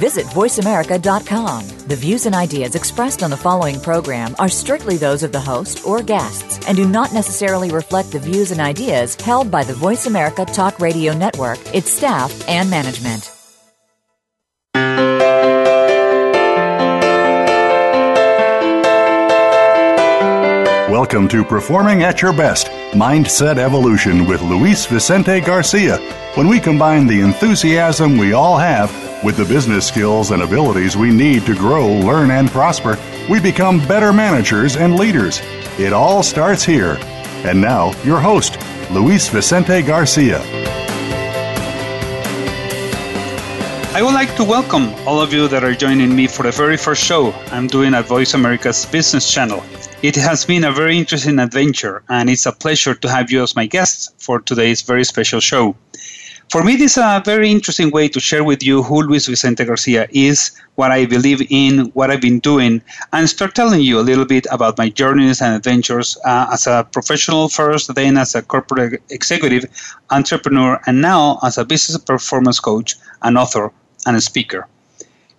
Visit VoiceAmerica.com. The views and ideas expressed on the following program are strictly those of the host or guests and do not necessarily reflect the views and ideas held by the Voice America Talk Radio Network, its staff, and management. Welcome to Performing at Your Best Mindset Evolution with Luis Vicente Garcia. When we combine the enthusiasm we all have with the business skills and abilities we need to grow, learn, and prosper, we become better managers and leaders. It all starts here. And now, your host, Luis Vicente Garcia. I would like to welcome all of you that are joining me for the very first show I'm doing at Voice America's Business Channel. It has been a very interesting adventure, and it's a pleasure to have you as my guests for today's very special show. For me, this is a very interesting way to share with you who Luis Vicente Garcia is, what I believe in, what I've been doing, and start telling you a little bit about my journeys and adventures uh, as a professional first, then as a corporate executive, entrepreneur, and now as a business performance coach, an author, and a speaker.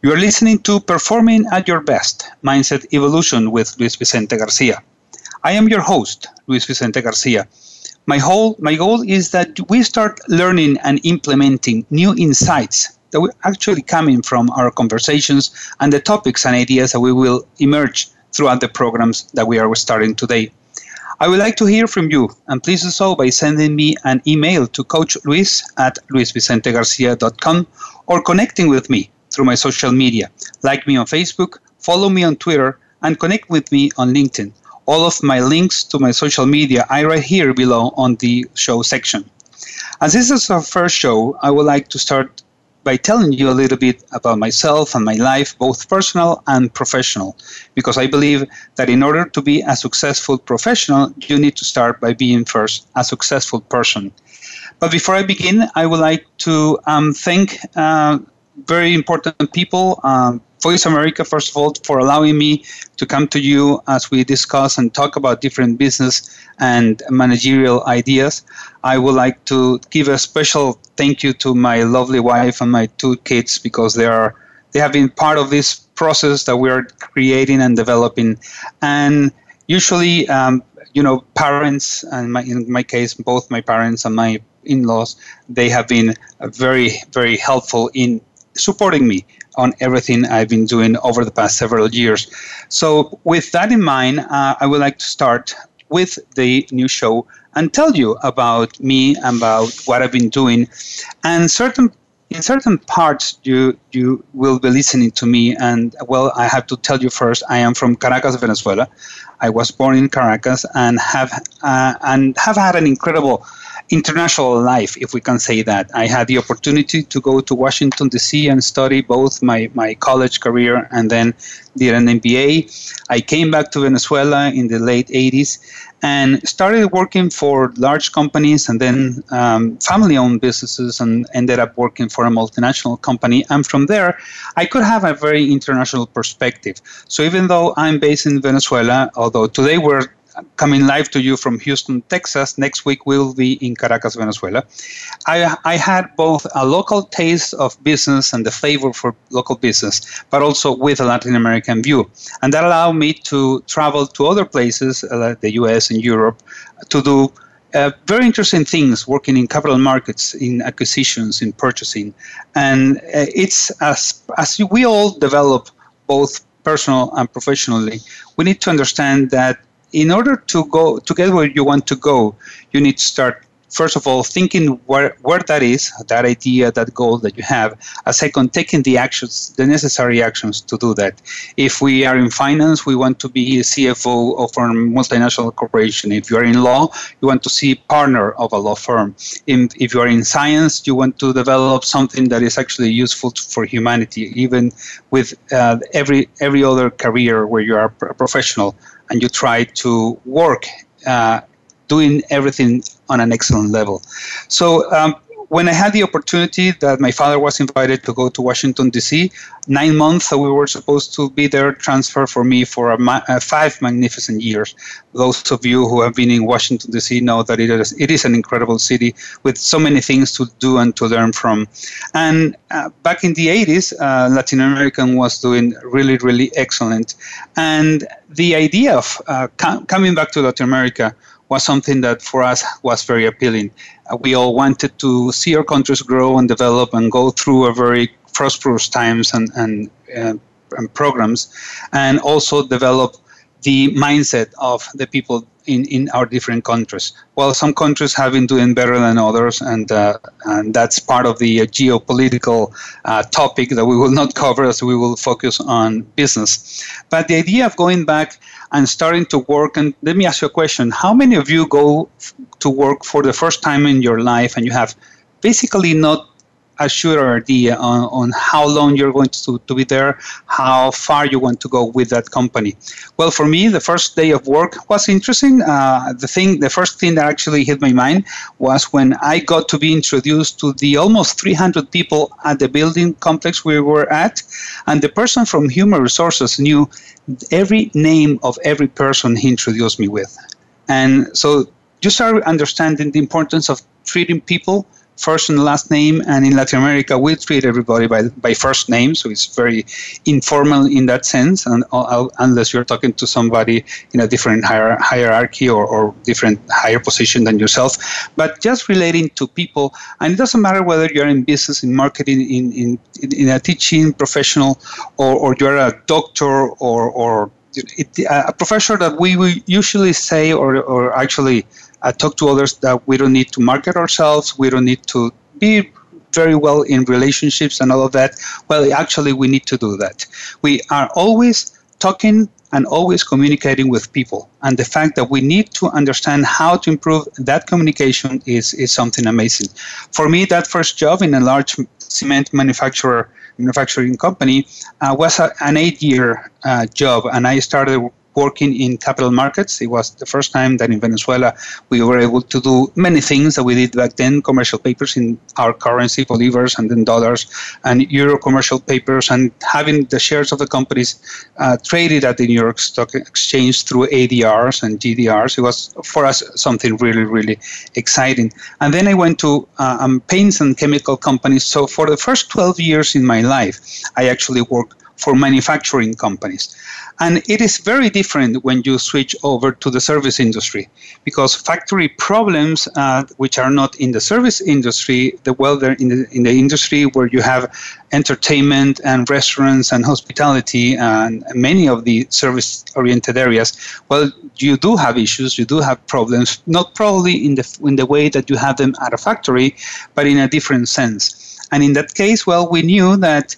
You are listening to Performing at Your Best Mindset Evolution with Luis Vicente Garcia. I am your host, Luis Vicente Garcia. My whole my goal is that we start learning and implementing new insights that are actually coming from our conversations and the topics and ideas that we will emerge throughout the programs that we are starting today. I would like to hear from you, and please do so by sending me an email to Coach Luis at luisvicentegarcia.com or connecting with me through my social media. Like me on Facebook, follow me on Twitter, and connect with me on LinkedIn. All of my links to my social media are right here below on the show section. As this is our first show, I would like to start by telling you a little bit about myself and my life, both personal and professional, because I believe that in order to be a successful professional, you need to start by being first a successful person. But before I begin, I would like to um, thank uh, very important people. Um, Voice America, first of all, for allowing me to come to you as we discuss and talk about different business and managerial ideas. I would like to give a special thank you to my lovely wife and my two kids because they are they have been part of this process that we are creating and developing. And usually, um, you know, parents and my, in my case, both my parents and my in-laws, they have been very, very helpful in supporting me on everything I've been doing over the past several years. So, with that in mind, uh, I would like to start with the new show and tell you about me, about what I've been doing, and certain in certain parts you you will be listening to me. And well, I have to tell you first, I am from Caracas, Venezuela. I was born in Caracas and have uh, and have had an incredible international life, if we can say that. I had the opportunity to go to Washington, D.C. and study both my, my college career and then did an MBA. I came back to Venezuela in the late 80s and started working for large companies and then um, family owned businesses and ended up working for a multinational company. And from there, I could have a very international perspective. So even though I'm based in Venezuela, although today we're coming live to you from Houston, Texas. Next week we'll be in Caracas, Venezuela. I, I had both a local taste of business and the flavor for local business, but also with a Latin American view. And that allowed me to travel to other places, uh, the US and Europe, to do uh, very interesting things working in capital markets, in acquisitions, in purchasing. And uh, it's as, as we all develop both personal and professionally, we need to understand that in order to go to get where you want to go, you need to start first of all thinking where where that is, that idea, that goal that you have. A second, taking the actions, the necessary actions to do that. If we are in finance, we want to be a CFO of a multinational corporation. If you are in law, you want to see partner of a law firm. In, if you are in science, you want to develop something that is actually useful for humanity. Even with uh, every every other career where you are a professional and you try to work uh, doing everything on an excellent level. So um, when I had the opportunity that my father was invited to go to Washington, D.C., nine months we were supposed to be there transfer for me for ma- uh, five magnificent years. Those of you who have been in Washington, D.C. know that it is, it is an incredible city with so many things to do and to learn from. And uh, back in the 80s, uh, Latin American was doing really, really excellent. And the idea of uh, com- coming back to Latin America was something that for us was very appealing. Uh, we all wanted to see our countries grow and develop and go through a very prosperous times and, and, uh, and programs, and also develop the mindset of the people in, in our different countries. Well, some countries have been doing better than others, and uh, and that's part of the uh, geopolitical uh, topic that we will not cover as we will focus on business. But the idea of going back and starting to work, and let me ask you a question: How many of you go f- to work for the first time in your life, and you have basically not a sure idea on, on how long you're going to, to be there, how far you want to go with that company. Well, for me, the first day of work was interesting. Uh, the thing, the first thing that actually hit my mind was when I got to be introduced to the almost 300 people at the building complex we were at, and the person from Human Resources knew every name of every person he introduced me with, and so you start understanding the importance of treating people first and last name. And in Latin America, we treat everybody by, by first name, so it's very informal in that sense, and uh, unless you're talking to somebody in a different hier- hierarchy or, or different higher position than yourself. But just relating to people, and it doesn't matter whether you're in business, in marketing, in, in, in a teaching professional, or, or you're a doctor or, or it, a professor that we usually say or, or actually uh, talk to others that we don't need to market ourselves, we don't need to be very well in relationships and all of that. Well, actually, we need to do that. We are always talking and always communicating with people. And the fact that we need to understand how to improve that communication is, is something amazing. For me, that first job in a large cement manufacturer manufacturing company uh, was a, an eight year uh, job, and I started working in capital markets. It was the first time that in Venezuela we were able to do many things that we did back then commercial papers in our currency, bolivars, and then dollars, and euro commercial papers, and having the shares of the companies uh, traded at the New York Stock Exchange through ADRs and GDRs. It was for us something really, really exciting. And then I went to uh, um, paints and chemical companies. So for the first 12 years in my life, I actually worked for manufacturing companies. And it is very different when you switch over to the service industry because factory problems, uh, which are not in the service industry, the well, they're in the, in the industry where you have entertainment and restaurants and hospitality and many of the service oriented areas, well, you do have issues, you do have problems, not probably in the, in the way that you have them at a factory, but in a different sense. And in that case, well, we knew that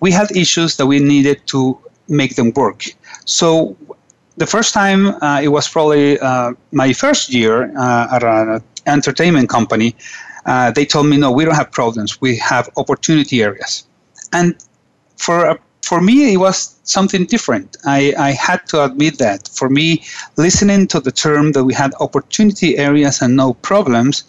we had issues that we needed to make them work. So the first time, uh, it was probably uh, my first year uh, at an entertainment company. Uh, they told me, no, we don't have problems. We have opportunity areas. And for for me, it was something different. I, I had to admit that. For me, listening to the term that we had opportunity areas and no problems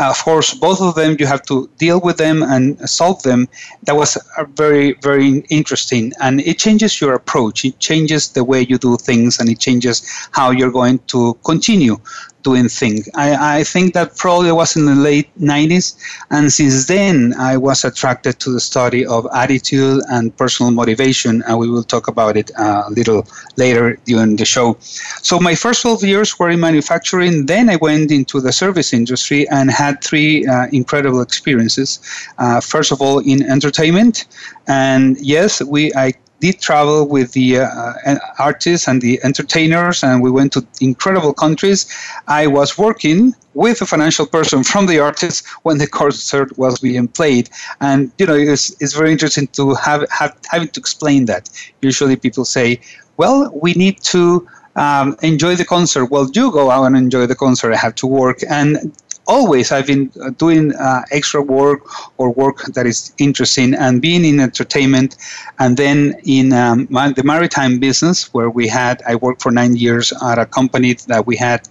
Uh, of course, both of them you have to deal with them and solve them. That was very, very interesting, and it changes your approach. It changes the way you do things, and it changes how you're going to continue doing things. I, I think that probably was in the late 90s, and since then I was attracted to the study of attitude and personal motivation, and we will talk about it uh, a little later during the show. So my first 12 years were in manufacturing, then I went into the service industry and had three uh, incredible experiences. Uh, first of all, in entertainment, and yes, we I did travel with the uh, artists and the entertainers, and we went to incredible countries. I was working with a financial person from the artist when the concert was being played, and you know it's, it's very interesting to have, have having to explain that. Usually, people say, "Well, we need to." Um, enjoy the concert. Well, you go out and enjoy the concert. I have to work, and always I've been uh, doing uh, extra work or work that is interesting and being in entertainment and then in um, my, the maritime business where we had I worked for nine years at a company that we had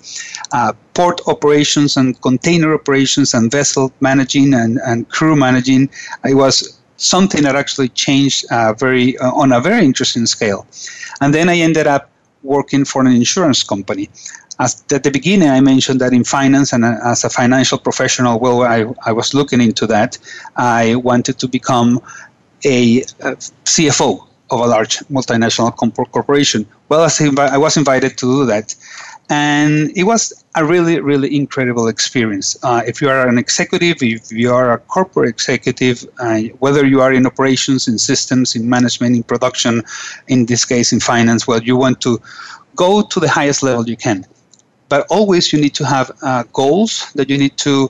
uh, port operations and container operations and vessel managing and, and crew managing. I was something that actually changed uh, very uh, on a very interesting scale. And then I ended up working for an insurance company. As at the beginning, I mentioned that in finance and uh, as a financial professional, well, I, I was looking into that. I wanted to become a, a CFO of a large multinational corporation. Well, I was invited to do that. And it was a really, really incredible experience. Uh, if you are an executive, if you are a corporate executive, uh, whether you are in operations, in systems, in management, in production, in this case in finance, well, you want to go to the highest level you can. But always you need to have uh, goals that you need to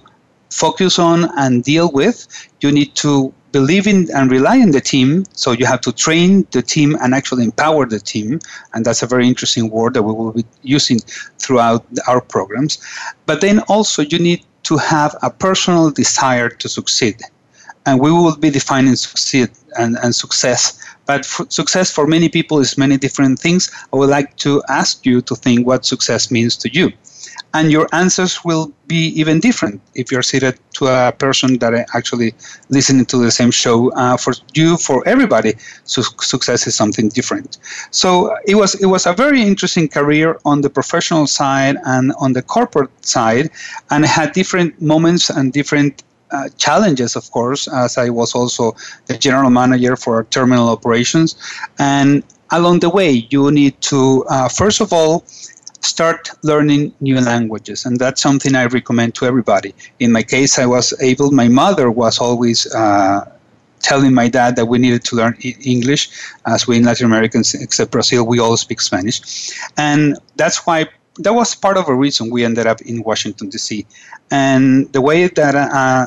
focus on and deal with. You need to believe in and rely on the team. So you have to train the team and actually empower the team. And that's a very interesting word that we will be using throughout our programs. But then also you need to have a personal desire to succeed. And we will be defining succeed and, and success. But success for many people is many different things. I would like to ask you to think what success means to you and your answers will be even different if you're seated to a person that actually listening to the same show. Uh, for you, for everybody, su- success is something different. So it was it was a very interesting career on the professional side and on the corporate side, and had different moments and different. Uh, challenges, of course, as I was also the general manager for terminal operations. And along the way, you need to, uh, first of all, start learning new languages. And that's something i recommend to everybody. In my case i was able my mother was always uh, telling my dad that we needed to learn english as we in latin americans except brazil we all speak spanish. And that's why that was part of a reason we ended up in washington d.c and the way that uh,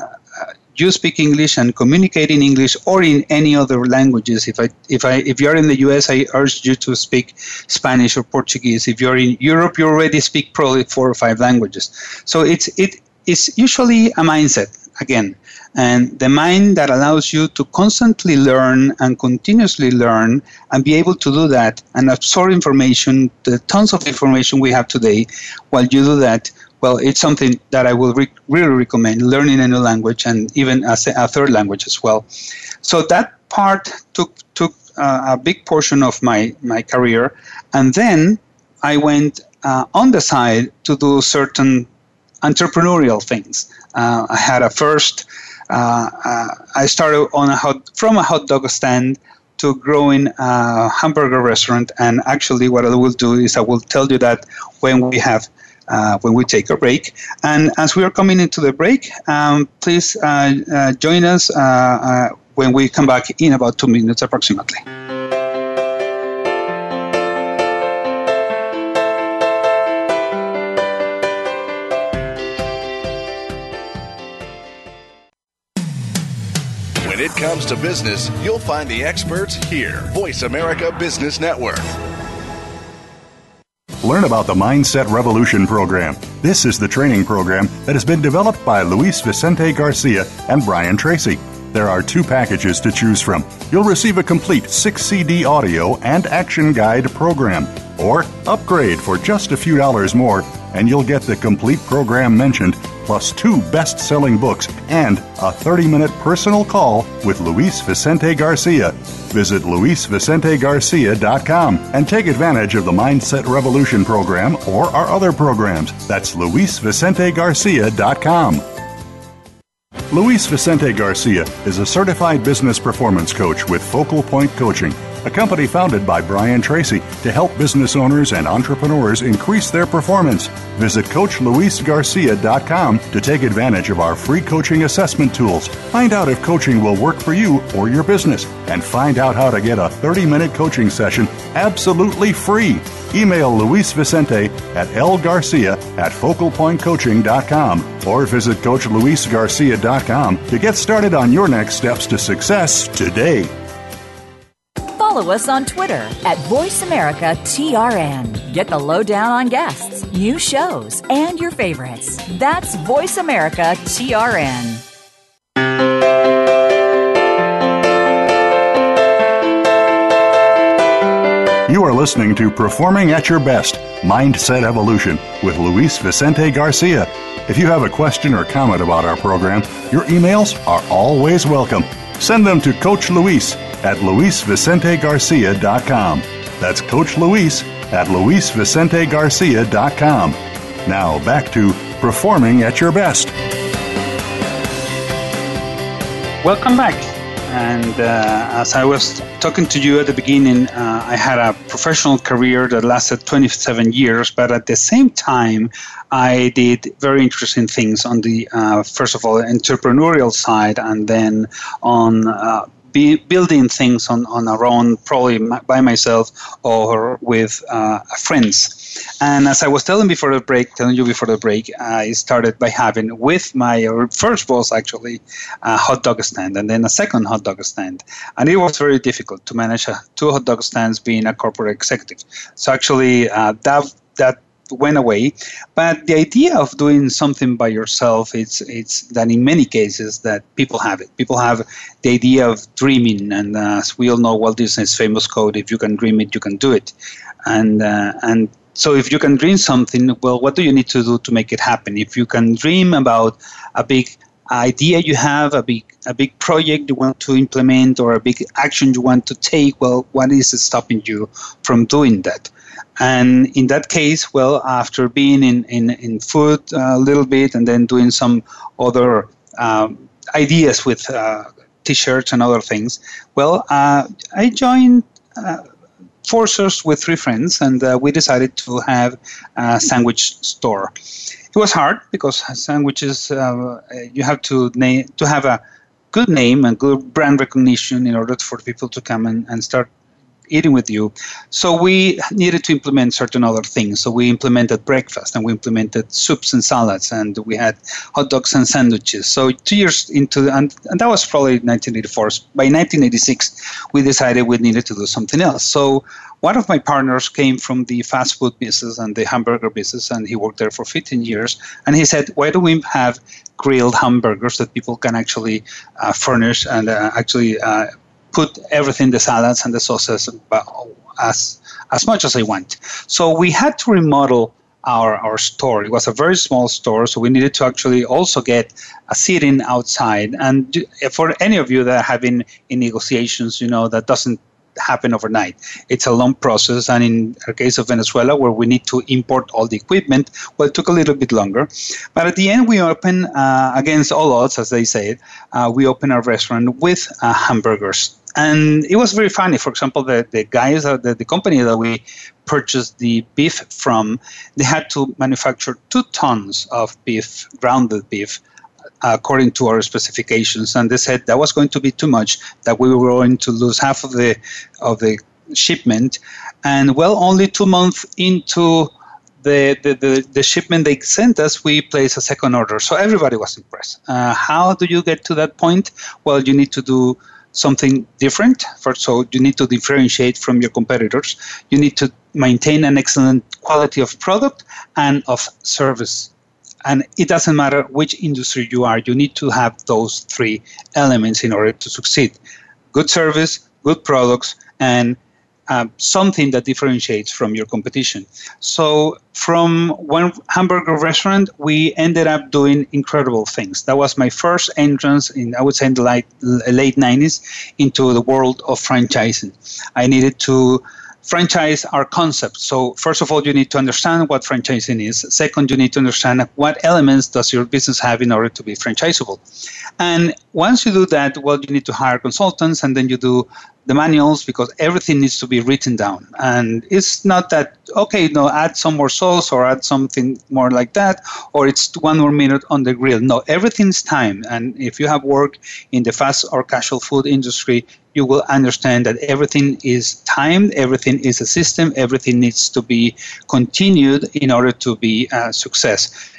you speak English and communicate in English or in any other languages. If I if I if you're in the US, I urge you to speak Spanish or Portuguese. If you're in Europe, you already speak probably four or five languages. So it's it is usually a mindset again, and the mind that allows you to constantly learn and continuously learn and be able to do that and absorb information, the tons of information we have today. While you do that, well, it's something that I will re- really recommend learning a new language and even a, a, third language as well. So that part took took uh, a big portion of my my career, and then I went uh, on the side to do certain entrepreneurial things. Uh, I had a first. Uh, uh, I started on a hot, from a hot dog stand to growing a hamburger restaurant. And actually, what I will do is I will tell you that when we have uh, when we take a break. And as we are coming into the break, um, please uh, uh, join us uh, uh, when we come back in about two minutes approximately. When it comes to business, you'll find the experts here. Voice America Business Network. Learn about the Mindset Revolution program. This is the training program that has been developed by Luis Vicente Garcia and Brian Tracy. There are two packages to choose from. You'll receive a complete 6 CD audio and action guide program, or upgrade for just a few dollars more, and you'll get the complete program mentioned plus two best selling books and a 30 minute personal call with Luis Vicente Garcia. Visit luisvicentegarcia.com and take advantage of the Mindset Revolution program or our other programs. That's luisvicentegarcia.com. Luis Vicente Garcia is a certified business performance coach with Focal Point Coaching a company founded by Brian Tracy to help business owners and entrepreneurs increase their performance. Visit CoachLuisGarcia.com to take advantage of our free coaching assessment tools. Find out if coaching will work for you or your business, and find out how to get a 30 minute coaching session absolutely free. Email Luis Vicente at lgarcia at focalpointcoaching.com or visit CoachLuisGarcia.com to get started on your next steps to success today follow us on Twitter at VoiceAmericaTRN. Get the lowdown on guests, new shows, and your favorites. That's VoiceAmericaTRN. You are listening to Performing at Your Best Mindset Evolution with Luis Vicente Garcia. If you have a question or comment about our program, your emails are always welcome. Send them to Coach Luis at luisvicentegarcia.com. That's Coach Luis at luisvicentegarcia.com. Now back to Performing at Your Best. Welcome back. And uh, as I was talking to you at the beginning, uh, I had a professional career that lasted 27 years, but at the same time, I did very interesting things on the, uh, first of all, entrepreneurial side, and then on uh, building things on, on our own, probably by myself or with uh, friends. And as I was telling before the break, telling you before the break, I started by having with my first boss actually a hot dog stand, and then a second hot dog stand. And it was very difficult to manage a, two hot dog stands being a corporate executive. So actually, uh, that that went away. But the idea of doing something by yourself, it's it's that in many cases that people have it. People have the idea of dreaming, and uh, as we all know, Walt Disney's famous quote: "If you can dream it, you can do it." And uh, and so if you can dream something, well, what do you need to do to make it happen? If you can dream about a big idea you have, a big a big project you want to implement, or a big action you want to take, well, what is stopping you from doing that? And in that case, well, after being in, in, in food a little bit and then doing some other um, ideas with uh, t shirts and other things, well, uh, I joined uh, forces with three friends and uh, we decided to have a sandwich store. It was hard because sandwiches, uh, you have to, na- to have a good name and good brand recognition in order for people to come and, and start eating with you. So we needed to implement certain other things. So we implemented breakfast and we implemented soups and salads and we had hot dogs and sandwiches. So two years into, and, and that was probably 1984. By 1986, we decided we needed to do something else. So one of my partners came from the fast food business and the hamburger business, and he worked there for 15 years. And he said, "Why don't we have grilled hamburgers that people can actually uh, furnish and uh, actually uh, put everything the salads and the sauces as as much as I want. So we had to remodel our, our store. It was a very small store, so we needed to actually also get a seating outside. And for any of you that have been in negotiations, you know that doesn't happen overnight. It's a long process, and in the case of Venezuela, where we need to import all the equipment, well, it took a little bit longer. But at the end, we opened uh, against all odds, as they say. Uh, we opened our restaurant with uh, hamburgers and it was very funny. For example, the, the guys, uh, the, the company that we purchased the beef from, they had to manufacture two tons of beef, grounded beef, according to our specifications, and they said that was going to be too much, that we were going to lose half of the of the shipment, and well, only two months into the, the, the, the, shipment they sent us, we placed a second order. So everybody was impressed. Uh, how do you get to that point? Well, you need to do something different. First, so you need to differentiate from your competitors. You need to maintain an excellent quality of product and of service. And it doesn't matter which industry you are, you need to have those three elements in order to succeed good service, good products, and uh, something that differentiates from your competition. So, from one hamburger restaurant, we ended up doing incredible things. That was my first entrance in, I would say, in the late, late 90s into the world of franchising. I needed to franchise our concept. So first of all, you need to understand what franchising is. Second, you need to understand what elements does your business have in order to be franchisable. And once you do that, well, you need to hire consultants, and then you do the manuals because everything needs to be written down. And it's not that okay, no, add some more sauce or add something more like that, or it's one more minute on the grill. No, everything's time. And if you have worked in the fast or casual food industry, you will understand that everything is timed, everything is a system, everything needs to be continued in order to be a success.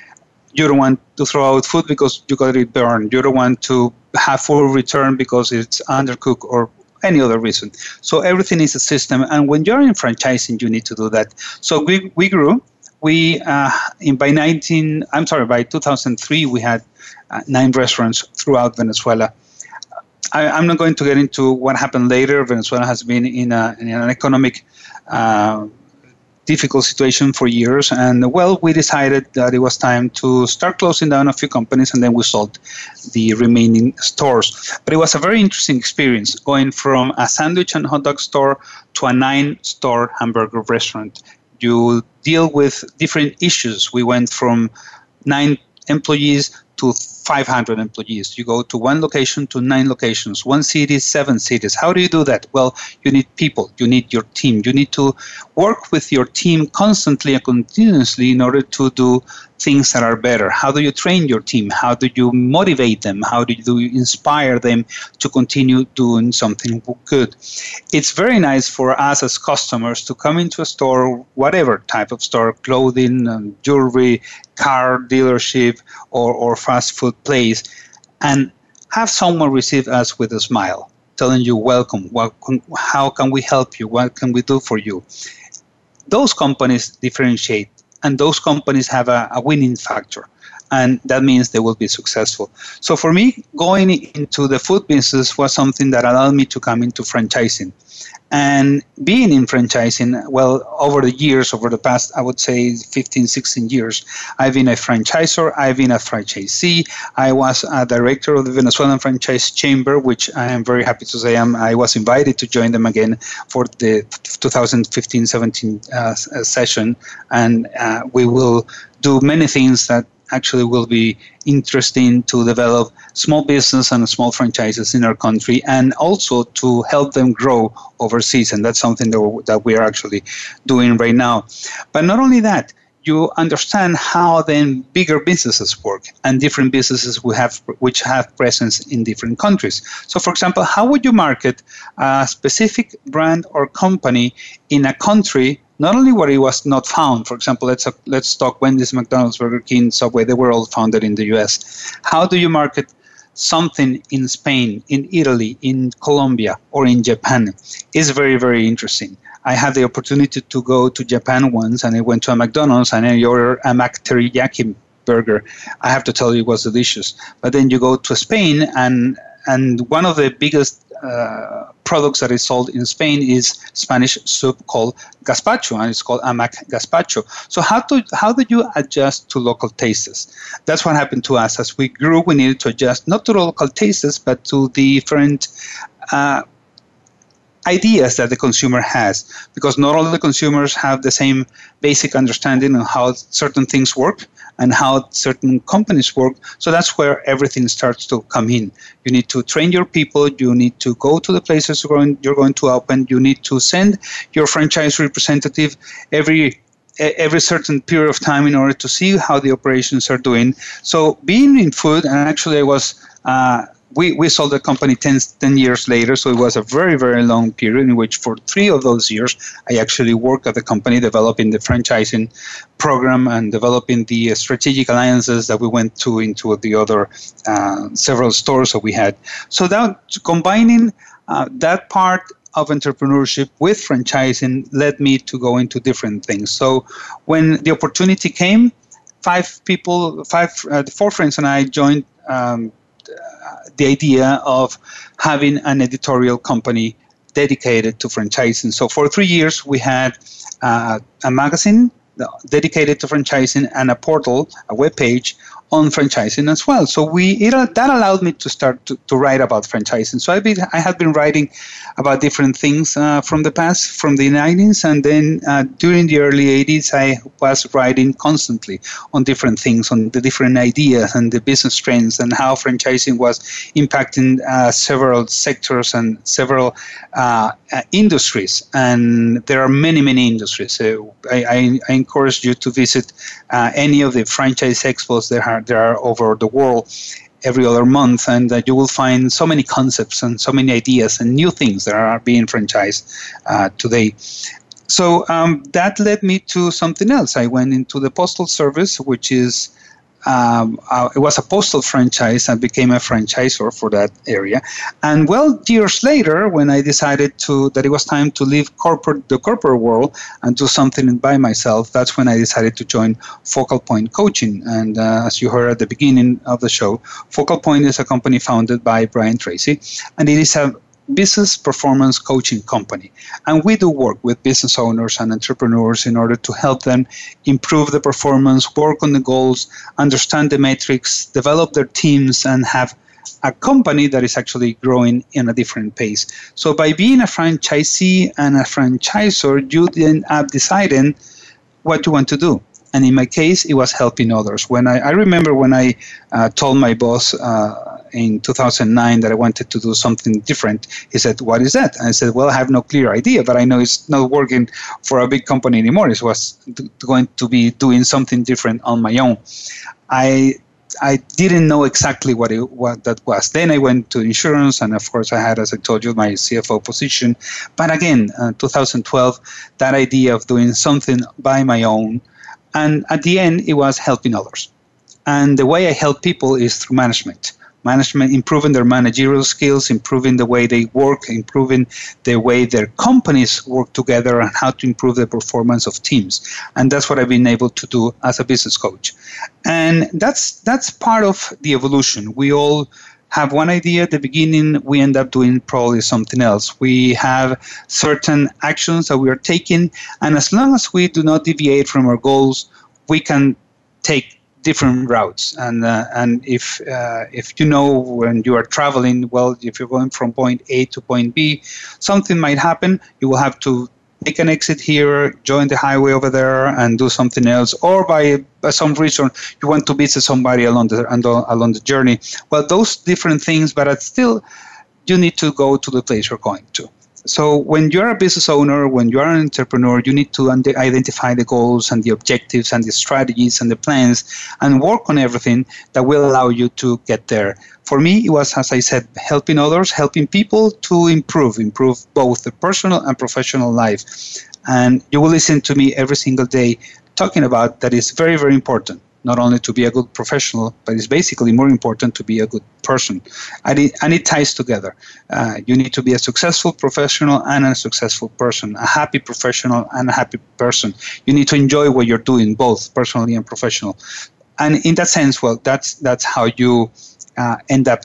You don't want to throw out food because you got it burned. You don't want to have full return because it's undercooked or any other reason. So everything is a system, and when you're in franchising, you need to do that. So we we grew. We uh, in by 19, I'm sorry, by 2003, we had uh, nine restaurants throughout Venezuela. I, am not going to get into what happened later. Venezuela has been in, a, in an economic uh, difficult situation for years. And well, we decided that it was time to start closing down a few companies, and then we sold the remaining stores. But it was a very interesting experience going from a sandwich and hot dog store to a nine store hamburger restaurant. You deal with different issues. We went from nine employees to 500 employees. You go to one location to nine locations, one city, seven cities. How do you do that? Well, you need people, you need your team. You need to work with your team constantly and continuously in order to do things that are better? How do you train your team? How do you motivate them? How do you inspire them to continue doing something good? It's very nice for us as customers to come into a store, whatever type of store, clothing, um, jewelry, car dealership, or, or fast food place, and have someone receive us with a smile, telling you, Welcome, what, how can we help you? What can we do for you? Those companies differentiate and those companies have a, a winning factor and that means they will be successful. So for me, going into the food business was something that allowed me to come into franchising. And being in franchising, well, over the years, over the past, I would say 15, 16 years, I've been a franchisor, I've been a franchisee. I was a director of the Venezuelan Franchise Chamber, which I am very happy to say I'm, I was invited to join them again for the 2015 17 uh, session. And uh, we will do many things that actually will be interesting to develop small business and small franchises in our country and also to help them grow overseas. And that's something that, that we are actually doing right now. But not only that, you understand how then bigger businesses work and different businesses we have which have presence in different countries. So for example, how would you market a specific brand or company in a country not only where it was not found, for example, let's, uh, let's talk Wendy's, McDonald's, Burger King, Subway, they were all founded in the US. How do you market something in Spain, in Italy, in Colombia, or in Japan? Is very, very interesting. I had the opportunity to go to Japan once, and I went to a McDonald's and I ordered a Mac teriyaki burger. I have to tell you, it was delicious. But then you go to Spain, and and one of the biggest uh, products that is sold in Spain is Spanish soup called gazpacho, and it's called amac gazpacho. So how do how do you adjust to local tastes? That's what happened to us as we grew. We needed to adjust not to local tastes, but to different. Uh, ideas that the consumer has because not all the consumers have the same basic understanding on how certain things work and how certain companies work. So that's where everything starts to come in. You need to train your people. You need to go to the places you're going, you're going to open. You need to send your franchise representative every every certain period of time in order to see how the operations are doing. So being in food, and actually I was uh, we, we sold the company 10, 10, years later, so it was a very, very long period in which for three of those years, I actually worked at the company developing the franchising program and developing the strategic alliances that we went to into the other uh, several stores that we had. So that combining uh, that part of entrepreneurship with franchising led me to go into different things. So when the opportunity came, five people, five, uh, four friends and I joined um, the idea of having an editorial company dedicated to franchising. So for three years, we had uh, a magazine dedicated to franchising and a portal, a web page on franchising as well. So we it, that allowed me to start to, to write about franchising. So I've been I had been writing about different things uh, from the past, from the 90s, and then uh, during the early 80s, I was writing constantly on different things, on the different ideas and the business trends, and how franchising was impacting uh, several sectors and several uh, uh, industries. And there are many many industries. So I, I, I encourage you to visit uh, any of the franchise expos there are there are over the world every other month, and uh, you will find so many concepts and so many ideas and new things that are being franchised uh, today. So um, that led me to something else. I went into the postal service, which is um, uh, it was a postal franchise and became a franchisor for that area. And well, years later, when I decided to that it was time to leave corporate the corporate world and do something by myself, that's when I decided to join Focal Point Coaching. And uh, as you heard at the beginning of the show, Focal Point is a company founded by Brian Tracy, and it is a business performance coaching company. And we do work with business owners and entrepreneurs in order to help them improve the performance, work on the goals, understand the metrics, develop their teams, and have a company that is actually growing in a different pace. So by being a franchisee and a franchisor, you end up deciding what you want to do. And in my case, it was helping others. When I, I remember when I uh, told my boss, uh, in 2009 that I wanted to do something different. He said, "What is that?" And I said, "Well, I have no clear idea, but I know it's not working for a big company anymore. It was going to be doing something different on my own." I I didn't know exactly what it, what that was. Then I went to insurance, and of course, I had, as I told you, my CFO position. But again, uh, 2012, that idea of doing something by my own, and at the end, it was helping others. And the way I help people is through management management, improving their managerial skills, improving the way they work, improving the way their companies work together, and how to improve the performance of teams. And that's what I've been able to do as a business coach. And that's that's part of the evolution. We all have one idea at the beginning, we end up doing probably something else. We have certain actions that we are taking, and as long as we do not deviate from our goals, we can take different routes. And uh, and if uh, if you know when you are traveling, well, if you're going from point A to point B, something might happen. You will have to make an exit here, join the highway over there, and do something else. Or by, by some reason you want to visit somebody along the along the journey. Well, those different things, but still, you need to go to the place you're going to. So when you're a business owner, when you're an entrepreneur, you need to identify the goals and the objectives and the strategies and the plans and work on everything that will allow you to get there. For me, it was, as I said, helping others, helping people to improve, improve both the personal and professional life. And you will listen to me every single day talking about that is very, very important not only to be a good professional, but it's basically more important to be a good person. And it, and it ties together. Uh, you need to be a successful professional and a successful person, a happy professional and a happy person. You need to enjoy what you're doing, both personally and professional. And in that sense, well, that's that's how you uh, end up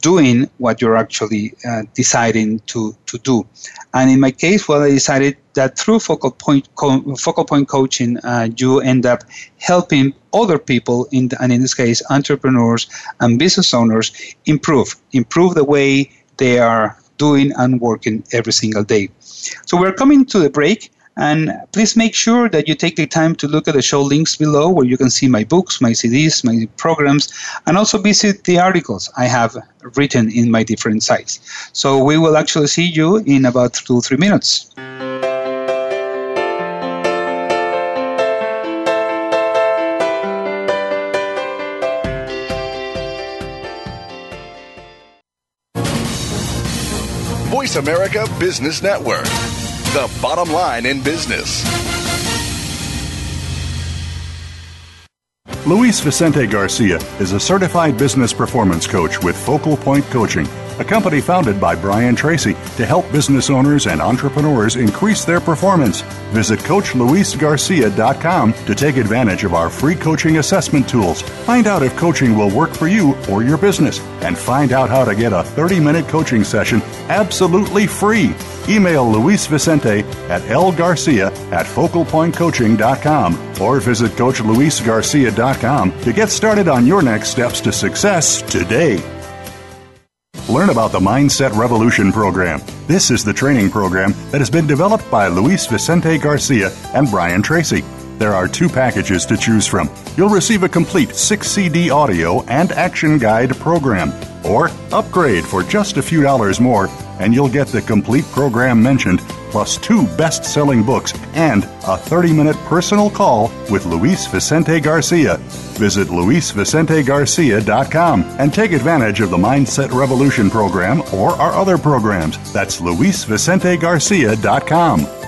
doing what you're actually uh, deciding to, to do. And in my case, well, I decided that through focal point co- focal point coaching, uh, you end up helping other people, in the, and in this case, entrepreneurs and business owners, improve improve the way they are doing and working every single day. So we're coming to the break. And please make sure that you take the time to look at the show links below where you can see my books, my CDs, my programs, and also visit the articles I have written in my different sites. So we will actually see you in about two, three minutes. Voice America Business Network the bottom line in business. Luis Vicente Garcia is a certified business performance coach with Focal Point Coaching a company founded by Brian Tracy to help business owners and entrepreneurs increase their performance. Visit CoachLuisGarcia.com to take advantage of our free coaching assessment tools. Find out if coaching will work for you or your business, and find out how to get a 30 minute coaching session absolutely free. Email Luis Vicente at lgarcia at focalpointcoaching.com or visit CoachLuisGarcia.com to get started on your next steps to success today. Learn about the Mindset Revolution program. This is the training program that has been developed by Luis Vicente Garcia and Brian Tracy. There are two packages to choose from. You'll receive a complete 6 CD audio and action guide program, or upgrade for just a few dollars more, and you'll get the complete program mentioned plus two best selling books and a 30 minute personal call with Luis Vicente Garcia. Visit luisvicentegarcia.com and take advantage of the Mindset Revolution program or our other programs. That's luisvicentegarcia.com.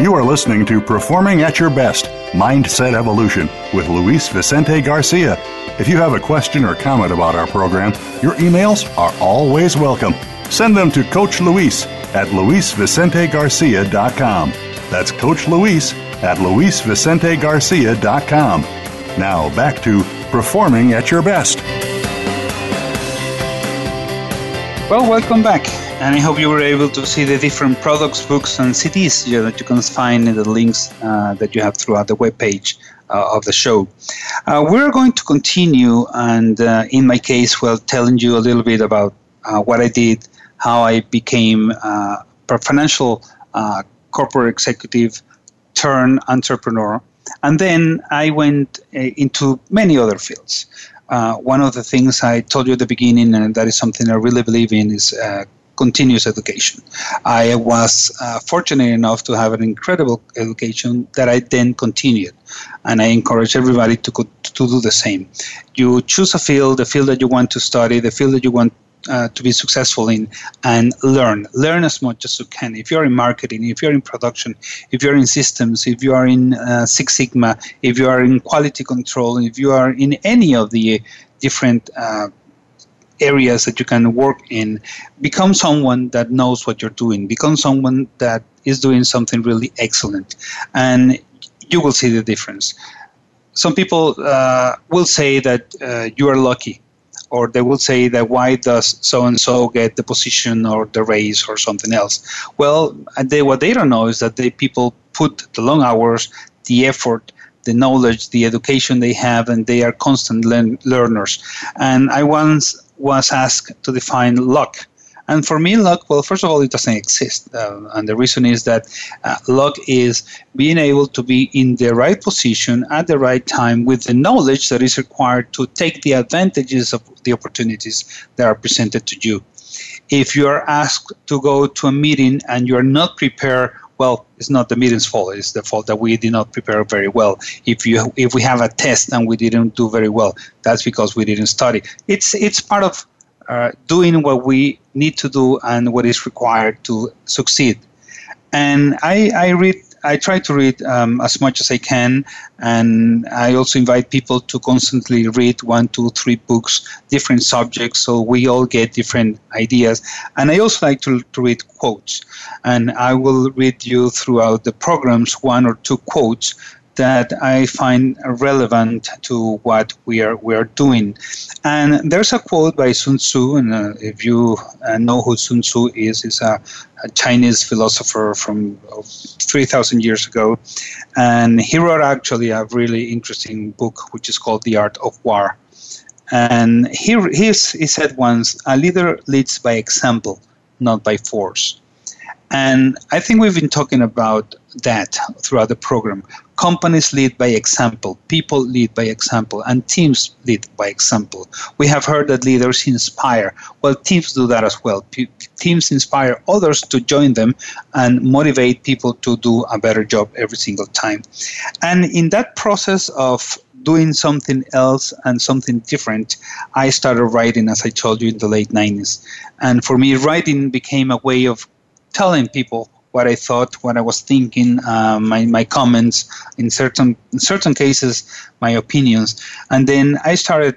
You are listening to Performing at Your Best Mindset Evolution with Luis Vicente Garcia. If you have a question or comment about our program, your emails are always welcome. Send them to Coach Luis at luisvicentegarcia.com. That's Coach Luis at luisvicentegarcia.com. Now back to Performing at Your Best. Well, welcome back and I hope you were able to see the different products, books, and CDs that you can find in the links uh, that you have throughout the webpage uh, of the show. Uh, we're going to continue, and uh, in my case, well, telling you a little bit about uh, what I did, how I became uh, a financial corporate executive turn entrepreneur, and then I went into many other fields. Uh, one of the things I told you at the beginning, and that is something I really believe in, is uh, continuous education. I was uh, fortunate enough to have an incredible education that I then continued, and I encourage everybody to to do the same. You choose a field, the field that you want to study, the field that you want uh, to be successful in and learn. Learn as much as you can. If you're in marketing, if you're in production, if you're in systems, if you are in uh, Six Sigma, if you are in quality control, if you are in any of the different uh, areas that you can work in, become someone that knows what you're doing, become someone that is doing something really excellent, and you will see the difference. Some people uh, will say that uh, you are lucky, or they will say that why does so and so get the position or the raise or something else. Well, they, what they don't know is that the people put the long hours, the effort, the knowledge, the education they have, and they are constant learn- learners. And I once was asked to define luck. And for me, luck, well, first of all, it doesn't exist. Uh, and the reason is that uh, luck is being able to be in the right position at the right time with the knowledge that is required to take the advantages of the opportunities that are presented to you. If you are asked to go to a meeting and you are not prepared well, it's not the meeting's fault. It's the fault that we did not prepare very well. If you if we have a test and we didn't do very well, that's because we didn't study. It's it's part of uh, doing what we need to do and what is required to succeed. And I, I read I try to read um, as much as I can, and I also invite people to constantly read one, two, three books, different subjects, so we all get different ideas. And I also like to, to read quotes, and I will read you throughout the programs one or two quotes that I find relevant to what we are we are doing. And there's a quote by Sun Tzu, and uh, if you uh, know who Sun Tzu is, is a, a Chinese philosopher from uh, 3,000 years ago, and he wrote actually a really interesting book which is called The Art of War. And he he said once, a leader leads by example, not by force. And I think we've been talking about that throughout the program. Companies lead by example, people lead by example, and teams lead by example. We have heard that leaders inspire. Well, teams do that as well. P- teams inspire others to join them and motivate people to do a better job every single time. And in that process of doing something else and something different, I started writing, as I told you, in the late 90s. And for me, writing became a way of telling people what I thought, what I was thinking, uh, my, my comments, in certain in certain cases, my opinions, and then I started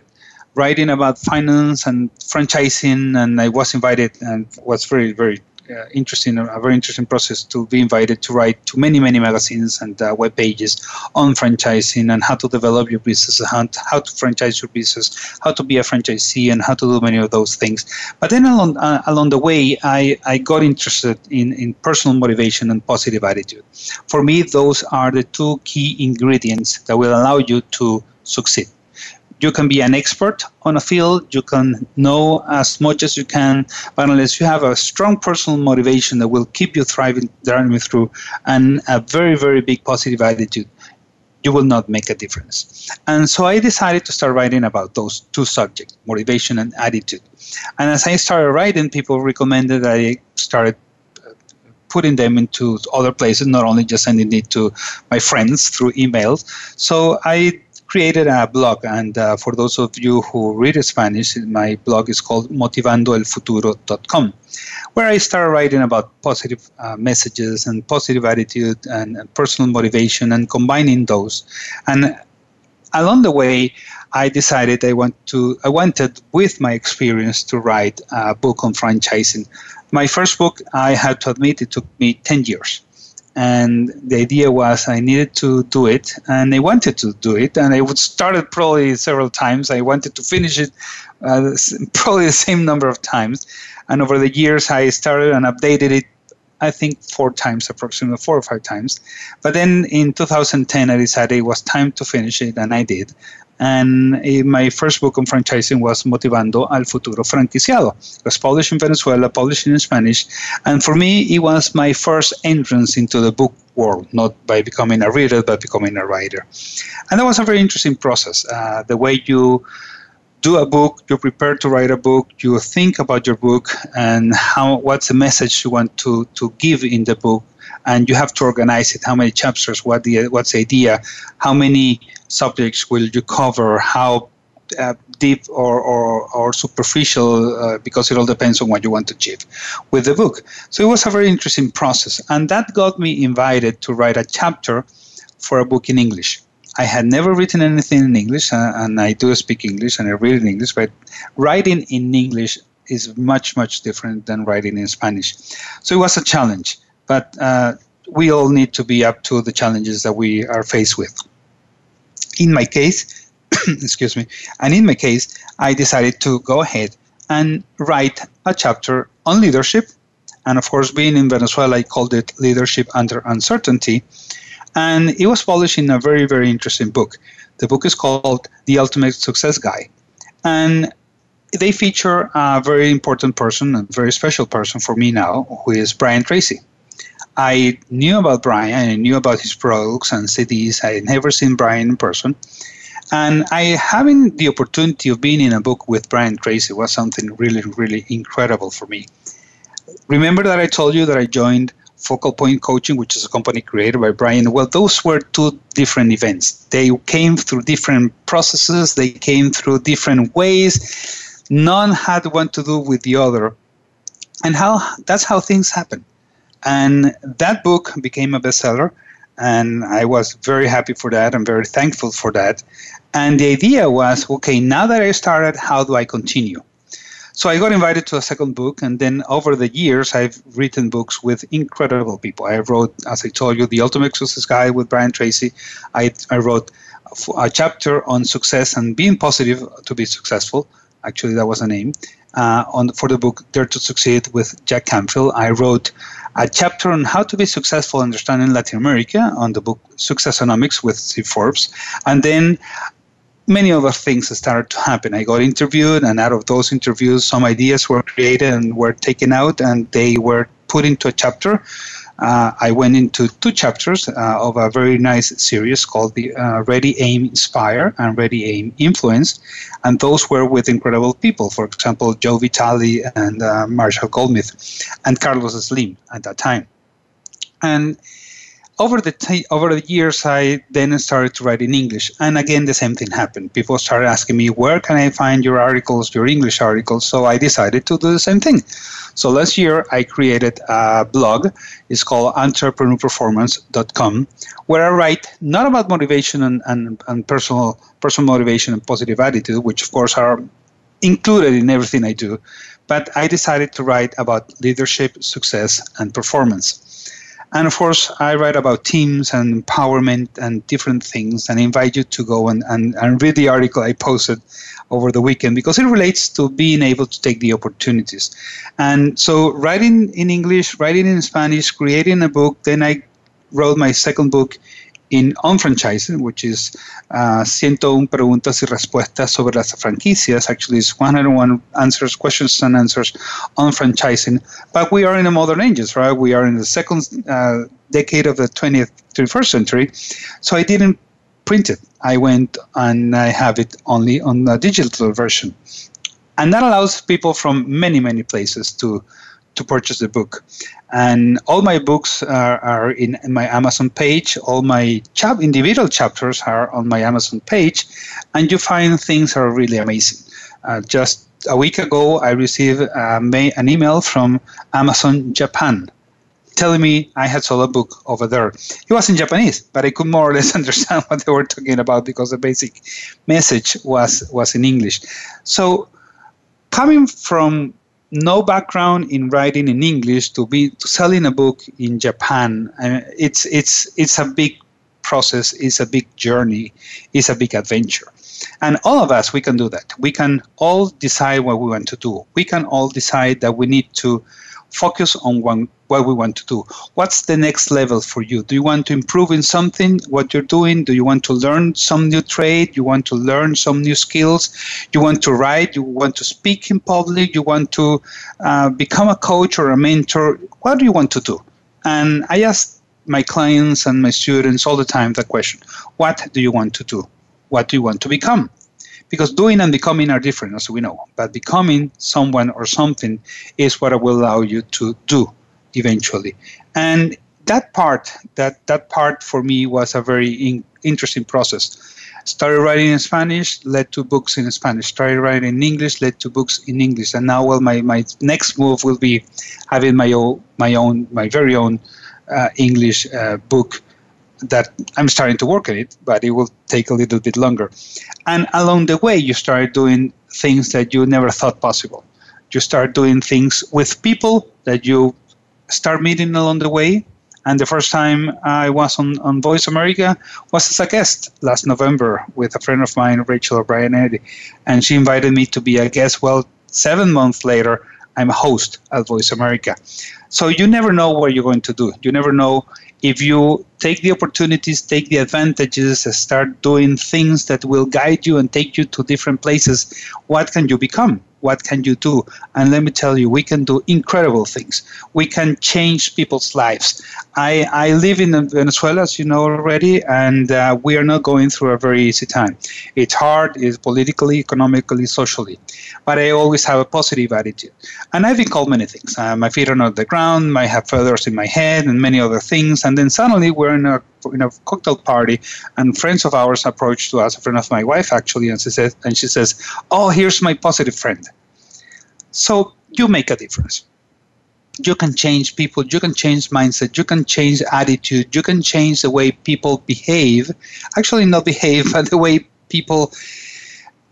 writing about finance and franchising, and I was invited and was very very uh, interesting, a very interesting process to be invited to write to many, many magazines and uh, web pages on franchising and how to develop your business, how, how to franchise your business, how to be a franchisee, and how to do many of those things. But then along, uh, along the way, I, I got interested in, in personal motivation and positive attitude. For me, those are the two key ingredients that will allow you to succeed you can be an expert on a field, you can know as much as you can, but unless you have a strong personal motivation that will keep you thriving, driving through, and a very, very big positive attitude, you will not make a difference. And so I decided to start writing about those two subjects, motivation and attitude. And as I started writing, people recommended that I started uh, putting them into other places, not only just sending it to my friends through emails. So I created a blog, and uh, for those of you who read Spanish, my blog is called motivandoelfuturo.com, where I started writing about positive uh, messages and positive attitude and, and personal motivation and combining those. And along the way, I decided I want to I wanted with my experience to write a book on franchising my first book, I had to admit, it took me 10 years. And the idea was I needed to do it, and I wanted to do it, and I would start it probably several times. I wanted to finish it uh, probably the same number of times. And over the years, I started and updated it I think four times, approximately four or five times. But then in 2010, I decided it was time to finish it, and I did. And my first book on franchising was Motivando al Futuro Franquiciado. It was published in Venezuela, published in Spanish. And for me, it was my first entrance into the book world, not by becoming a reader, but becoming a writer. And that was a very interesting process. Uh, the way you do a book, you prepare to write a book, you think about your book and how what's the message you want to, to give in the book, and you have to organize it. How many chapters? What the what's the idea? How many subjects will you cover? How uh, deep or, or, or superficial uh, because it all depends on what you want to achieve with the book. So it was a very interesting process. And that got me invited to write a chapter for a book in English. I had never written anything in English, uh, and I do speak English and I read in English, but writing in English is much, much different than writing in Spanish. So it was a challenge, but uh, we all need to be up to the challenges that we are faced with. In my case, excuse me, and in my case, I decided to go ahead and write a chapter on leadership. And of course, being in Venezuela, I called it Leadership Under Uncertainty and it was published in a very, very interesting book. The book is called The Ultimate Success Guide. And they feature a very important person, a very special person for me now, who is Brian Tracy. I knew about Brian, I knew about his products and CDs. I had never seen Brian in person. And I having the opportunity of being in a book with Brian Tracy was something really, really incredible for me. Remember that I told you that I joined Focal Point Coaching, which is a company created by Brian, well, those were two different events. They came through different processes, they came through different ways. None had one to do with the other. And how that's how things happen. And that book became a bestseller. And I was very happy for that. I'm very thankful for that. And the idea was okay, now that I started, how do I continue? So I got invited to a second book, and then over the years, I've written books with incredible people. I wrote, as I told you, The Ultimate Success Guide with Brian Tracy. I, I wrote a chapter on success and being positive to be successful. Actually, that was a name. Uh, on for the book Dare to Succeed with Jack Canfield. I wrote a chapter on how to be successful understanding Latin America on the book Successonomics with Steve Forbes. And then many other things started to happen. I got interviewed, and out of those interviews, some ideas were created and were taken out, and they were put into a chapter. Uh, I went into two chapters uh, of a very nice series called the uh, Ready Aim Inspire and Ready Aim Influence, and those were with incredible people. For example, Joe Vitale and uh, Marshall Goldsmith, and Carlos Slim at that time. And over the t- over the years, I then started to write in English, and again the same thing happened. People started asking me, "Where can I find your articles, your English articles?" So I decided to do the same thing. So last year, I created a blog. It's called EntrepreneurPerformance.com, where I write not about motivation and, and, and personal personal motivation and positive attitude, which of course are included in everything I do, but I decided to write about leadership, success, and performance. And of course, I write about teams and empowerment and different things and invite you to go and, and, and read the article I posted over the weekend because it relates to being able to take the opportunities. And so, writing in English, writing in Spanish, creating a book, then I wrote my second book in On Franchising, which is uh, 101 preguntas y respuestas sobre las franquicias. Actually, it's 101 answers, questions and answers on franchising. But we are in the modern ages, right? We are in the second uh, decade of the 20th, 21st century. So I didn't print it. I went and I have it only on a digital version. And that allows people from many, many places to, to purchase the book. And all my books are, are in, in, my Amazon page. All my chap- individual chapters are on my Amazon page. And you find things are really amazing. Uh, just a week ago, I received uh, an email from Amazon Japan telling me I had sold a book over there. It was in Japanese, but I could more or less understand what they were talking about because the basic message was was in English. So coming from no background in writing in English to be to selling a book in Japan, it's it's it's a big process, it's a big journey, it's a big adventure. And all of us, we can do that. We can all decide what we want to do. We can all decide that we need to focus on one, what we want to do. What's the next level for you? Do you want to improve in something, what you're doing? Do you want to learn some new trade? You want to learn some new skills? You want to write? You want to speak in public? You want to uh, become a coach or a mentor? What do you want to do? And I ask my clients and my students all the time that question What do you want to do? What do you want to become? because doing and becoming are different, as we know. But becoming someone or something is what will allow you to do eventually. And that part, that that part for me was a very in, interesting process. Started writing in Spanish, led to books in Spanish. Started writing in English, led to books in English. And now, well, my, my next move will be having my own, my own, my very own uh, English uh, book that I'm starting to work on it, but it will take a little bit longer. And along the way, you start doing things that you never thought possible. You start doing things with people that you start meeting along the way. And the first time I was on, on Voice America was as a guest last November with a friend of mine, Rachel O'Brien Eddy. And she invited me to be a guest. Well, seven months later, I'm a host at Voice America. So you never know what you're going to do. You never know if you take the opportunities, take the advantages, start doing things that will guide you and take you to different places, what can you become? What can you do? And let me tell you, we can do incredible things. We can change people's lives. I, I live in Venezuela, as you know already, and uh, we are not going through a very easy time. It's hard, it's politically, economically, socially. But I always have a positive attitude. And I've been called many things. Uh, my feet are not on the ground, I have feathers in my head, and many other things. And then suddenly we're in a in a cocktail party, and friends of ours approached to us, a friend of my wife actually, and she says, and she says, "Oh, here's my positive friend." So you make a difference. You can change people. You can change mindset. You can change attitude. You can change the way people behave. Actually, not behave, but the way people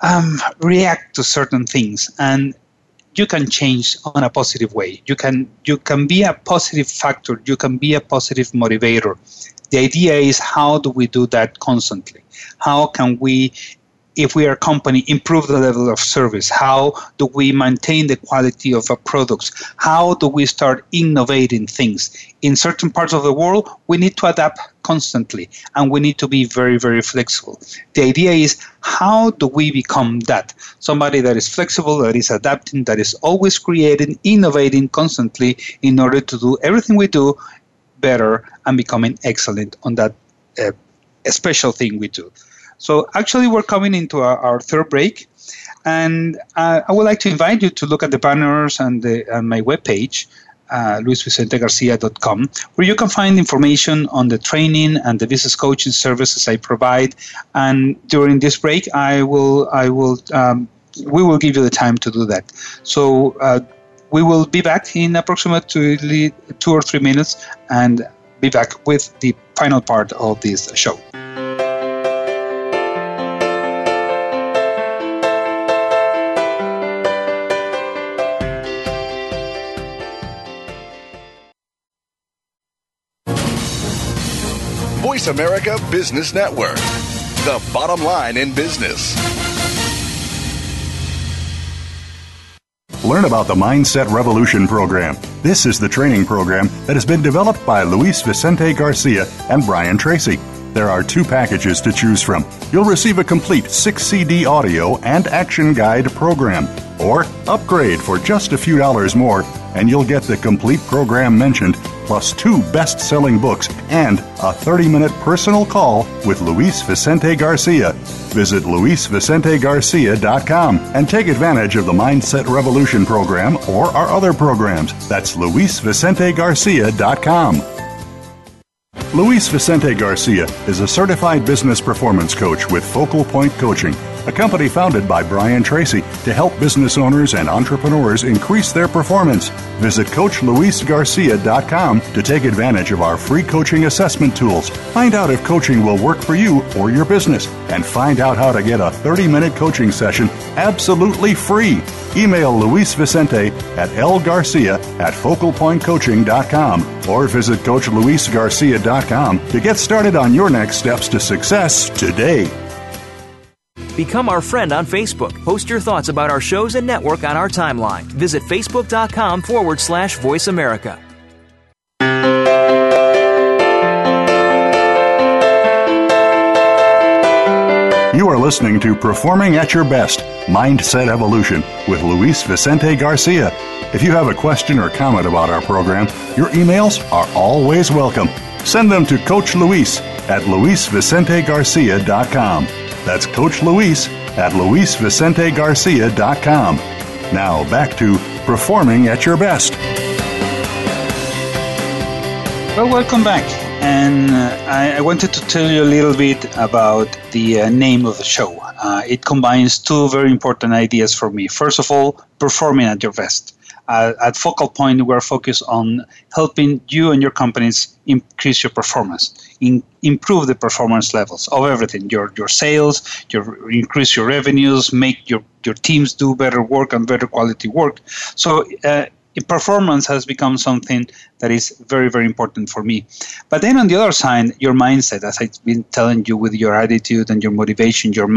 um, react to certain things. And you can change on a positive way. You can you can be a positive factor. You can be a positive motivator. The idea is how do we do that constantly? How can we if we are a company, improve the level of service? How do we maintain the quality of our products? How do we start innovating things? In certain parts of the world, we need to adapt constantly and we need to be very, very flexible. The idea is how do we become that? Somebody that is flexible, that is adapting, that is always creating, innovating constantly in order to do everything we do better and becoming excellent on that uh, special thing we do. So actually, we're coming into our, our third break, and uh, I would like to invite you to look at the banners and, the, and my webpage, uh, luisvicentegarcia.com, where you can find information on the training and the business coaching services I provide. And during this break, I will I will um, we will give you the time to do that. So. We will be back in approximately two or three minutes and be back with the final part of this show. Voice America Business Network, the bottom line in business. Learn about the Mindset Revolution program. This is the training program that has been developed by Luis Vicente Garcia and Brian Tracy. There are two packages to choose from. You'll receive a complete 6 CD audio and action guide program, or upgrade for just a few dollars more and you'll get the complete program mentioned, plus two best selling books and a 30 minute personal call with Luis Vicente Garcia. Visit luisvicentegarcia.com and take advantage of the Mindset Revolution program or our other programs. That's luisvicentegarcia.com. Luis Vicente Garcia is a certified business performance coach with Focal Point Coaching a company founded by Brian Tracy to help business owners and entrepreneurs increase their performance. Visit CoachLuisGarcia.com to take advantage of our free coaching assessment tools. Find out if coaching will work for you or your business, and find out how to get a 30 minute coaching session absolutely free. Email Luis Vicente at lgarcia at focalpointcoaching.com or visit CoachLuisGarcia.com to get started on your next steps to success today. Become our friend on Facebook. Post your thoughts about our shows and network on our timeline. Visit facebook.com forward slash voice America. You are listening to Performing at Your Best Mindset Evolution with Luis Vicente Garcia. If you have a question or comment about our program, your emails are always welcome. Send them to Coach Luis at luisvicentegarcia.com. That's Coach Luis at luisvicentegarcia.com. Now back to performing at your best. Well, welcome back. And uh, I, I, wanted to tell you a little bit about the uh, name of the show. Uh, it combines two very important ideas for me. First of all, performing at your best at Focal Point, we're focused on helping you and your companies increase your performance, in, improve the performance levels of everything. Your your sales, your increase your revenues, make your your teams do better work and better quality work. So uh, performance has become something that is very very important for me. But then on the other side your mindset as i've been telling you with your attitude and your motivation your,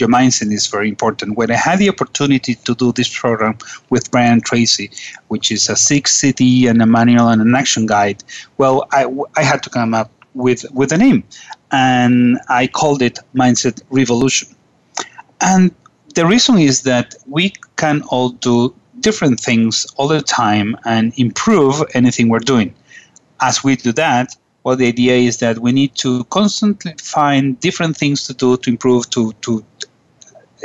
your mindset is very important. When i had the opportunity to do this program with brian tracy which is a six CD and a manual and an action guide well i, I had to come up with with a name and i called it mindset revolution and the reason is that we can all do different things all the time and improve anything we're doing. As we do that, well, the idea is that we need to constantly find different things to do to improve, to, to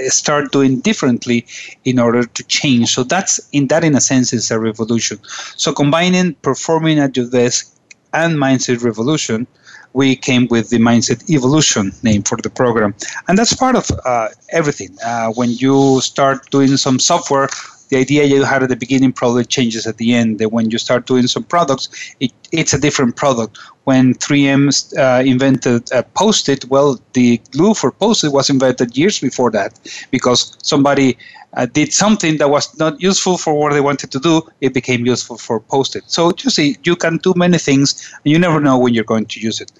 start doing differently in order to change. So that's in that, in a sense, is a revolution. So combining performing at your best and mindset revolution, we came with the mindset evolution name for the program, and that's part of uh, everything. Uh, when you start doing some software the idea you had at the beginning probably changes at the end. That when you start doing some products, it, it's a different product. When 3M uh, invented uh, Post-it, well, the glue for Post-it was invented years before that because somebody uh, did something that was not useful for what they wanted to do. It became useful for Post-it. So you see, you can do many things, and you never know when you're going to use it.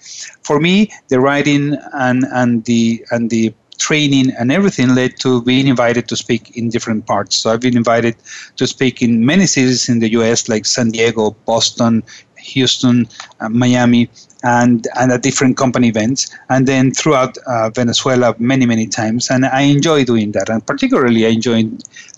For me, the writing and and the and the training and everything led to being invited to speak in different parts. So I've been invited to speak in many cities in the US, like San Diego, Boston, Houston, uh, Miami, and and at different company events, and then throughout uh, Venezuela many many times. And I enjoy doing that, and particularly I enjoy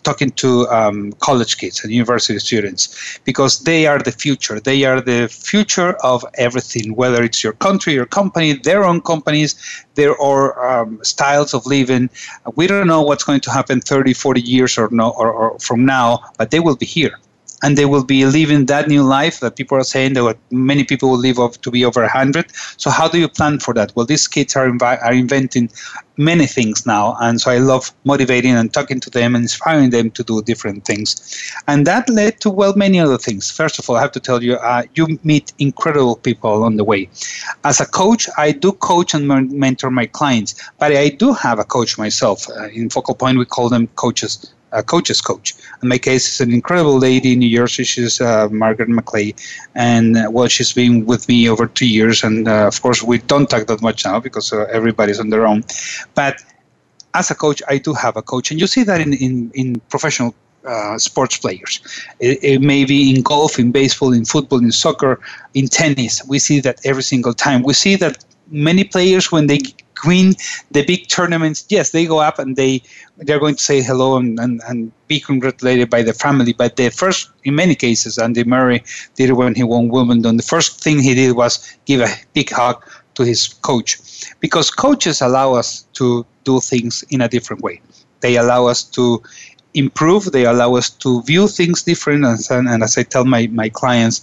talking to um, college kids and university students because they are the future. They are the future of everything, whether it's your country, your company, their own companies, their or um, styles of living. We don't know what's going to happen 30, 40 years or no or, or from now, but they will be here and they will be living that new life that people are saying that many people will live up to be over 100 so how do you plan for that? Well these kids are, invi- are inventing many things now and so i love motivating and talking to them and inspiring them to do different things. And that led to well many other things. First of all i have to tell you uh, you meet incredible people along the way. As a coach i do coach and mentor my clients but i do have a coach myself uh, in focal point we call them coaches a coach's coach. In my case, it's an incredible lady in New Jersey. She's uh, Margaret McClay, and uh, well, she's been with me over two years. And uh, of course, we don't talk that much now because uh, everybody's on their own. But as a coach, I do have a coach, and you see that in in, in professional. Uh, sports players. It, it, may be in golf, in baseball, in football, in soccer, in tennis. We see that every single time. We see that many players, when they win the big tournaments, yes, they go up and they they're going to say hello and, and, and be congratulated by the family. But the first, in many cases, Andy Murray did it when he won Wimbledon. The first thing he did was give a big hug to his coach, because coaches allow us to do things in a different way. They allow us to improve. They allow us to view things different. And, and as I tell my, my clients,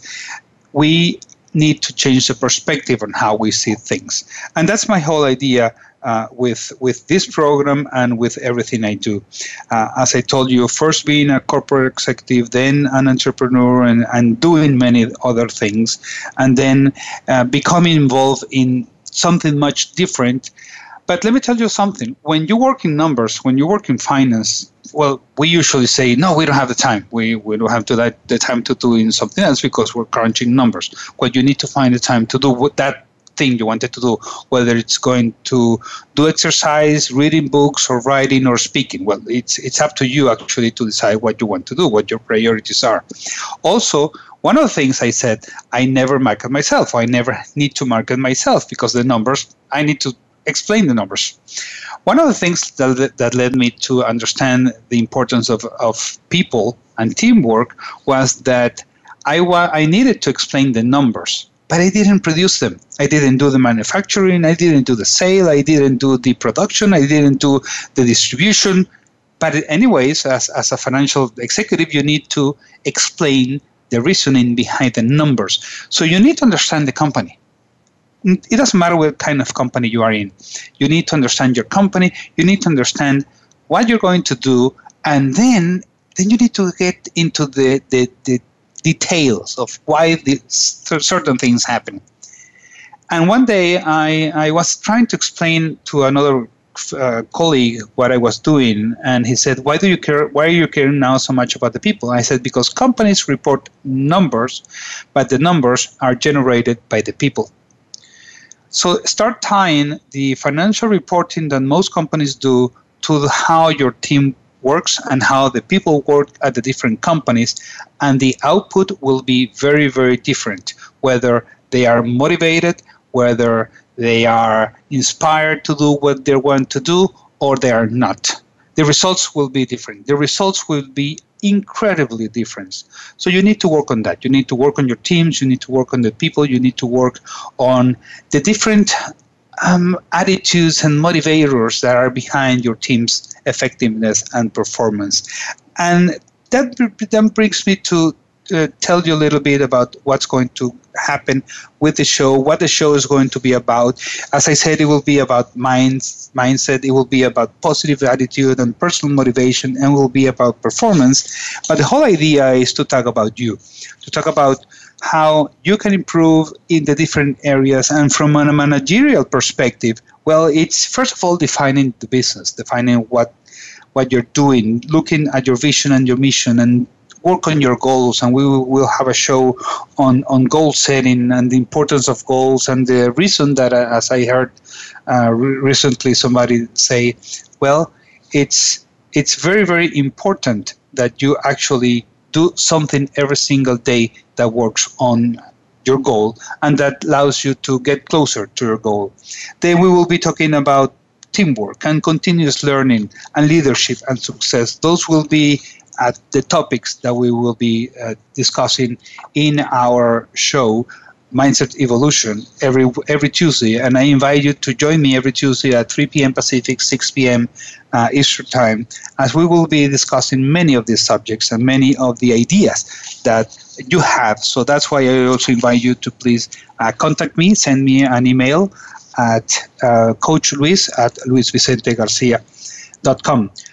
we need to change the perspective on how we see things. And that's my whole idea uh, with with this program and with everything I do. Uh, as I told you, first being a corporate executive, then an entrepreneur, and, and doing many other things, and then uh, becoming involved in something much different. But let me tell you something. When you work in numbers, when you work in finance, well, we usually say, no, we don't have the time. We, we don't have to the time to do in something else because we're crunching numbers. Well, you need to find the time to do that thing you wanted to do, whether it's going to do exercise, reading books, or writing or speaking. Well, it's it's up to you actually to decide what you want to do, what your priorities are. Also, one of the things I said, I never market myself. I never need to market myself because the numbers I need to explain the numbers. One of the things that, that led me to understand the importance of, of people and teamwork was that I, wa- I needed to explain the numbers, but I didn't produce them. I didn't do the manufacturing, I didn't do the sale, I didn't do the production, I didn't do the distribution. But, anyways, as, as a financial executive, you need to explain the reasoning behind the numbers. So you need to understand the company it doesn't matter what kind of company you are in. You need to understand your company. You need to understand what you're going to do, and then then you need to get into the the, the details of why certain things happen. And one day I, I was trying to explain to another uh, colleague what I was doing, and he said, "Why do you care? Why are you caring now so much about the people?" I said, "Because companies report numbers, but the numbers are generated by the people." So start tying the financial reporting that most companies do to how your team works and how the people work at the different companies, and the output will be very, very different. Whether they are motivated, whether they are inspired to do what they want to do, or they are not. The results will be different. The results will be incredibly different. So you need to work on that. You need to work on your teams. You need to work on the people. You need to work on the different um, attitudes and motivators that are behind your team's effectiveness and performance. And that then brings me to tell you a little bit about what's going to happen with the show, what the show is going to be about. As I said, it will be about minds, mindset, it will be about positive attitude and personal motivation, and will be about performance. But the whole idea is to talk about you, to talk about how you can improve in the different areas. And from a managerial perspective, well, it's first of all defining the business, defining what what you're doing, looking at your vision and your mission, and work on your goals, and we will have a show on, on goal setting and the importance of goals and the reason that, uh, as I heard uh, re- recently somebody say, well, it's it's very very important that you actually do something every single day that works on your goal and that allows you to get closer to your goal. Then we will be talking about teamwork and continuous learning and leadership and success. Those will be at the topics that we will be uh, discussing in our show mindset evolution every every tuesday. And i invite you to join me every tuesday at 3 p.m pacific 6 p.m uh, eastern time as we will be discussing many of these subjects and many of the ideas that you have. So that's why i also invite you to please uh, contact me send me an email at uh, coach luis at Luis Vicente luisvicentegarcia.com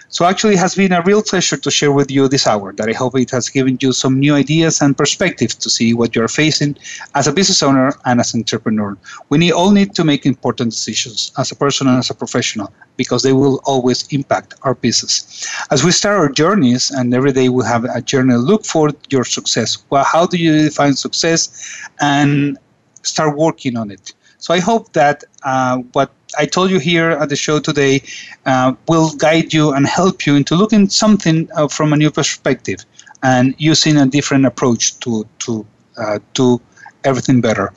so actually, it has been a real pleasure to share with you this hour. That I hope it has given you some new ideas and perspectives to see what you're facing as a business owner and as an entrepreneur. We need, all need to make important decisions as a person and as a professional because they will always impact our business. As we start our journeys, and every day we have a journey, look for your success. Well, how do you define success, and start working on it. So I hope that uh, what I told you here at the show today uh, will guide you and help you into looking something uh, from a new perspective and using a different approach to to uh, do everything better.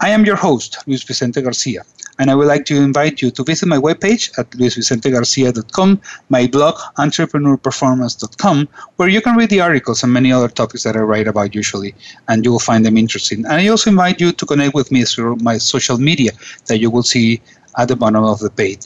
I am your host, Luis Vicente Garcia. And I would like to invite you to visit my webpage at luisvicentegarcia.com, my blog, entrepreneurperformance.com, where you can read the articles and many other topics that I write about usually, and you will find them interesting. And I also invite you to connect with me through my social media that you will see at the bottom of the page.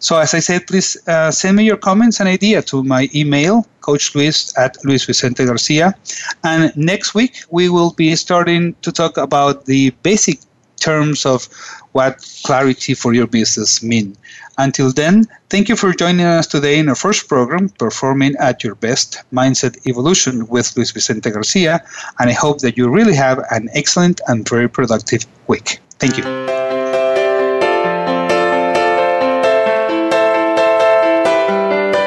So, as I said, please uh, send me your comments and idea to my email, Coach Luis at Luis Vicente Garcia. And next week, we will be starting to talk about the basic terms of what clarity for your business mean. Until then, thank you for joining us today in our first program, Performing at Your Best Mindset Evolution with Luis Vicente Garcia. And I hope that you really have an excellent and very productive week. Thank you.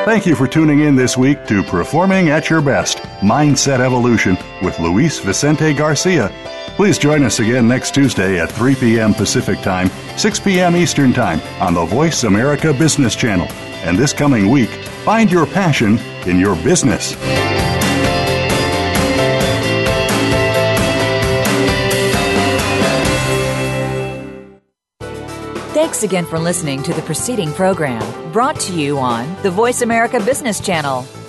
Thank you for tuning in this week to Performing at Your Best Mindset Evolution with Luis Vicente Garcia. Please join us again next Tuesday at 3 p.m. Pacific Time, 6 p.m. Eastern Time on the Voice America Business Channel. And this coming week, find your passion in your business. Thanks again for listening to the preceding program brought to you on the Voice America Business Channel.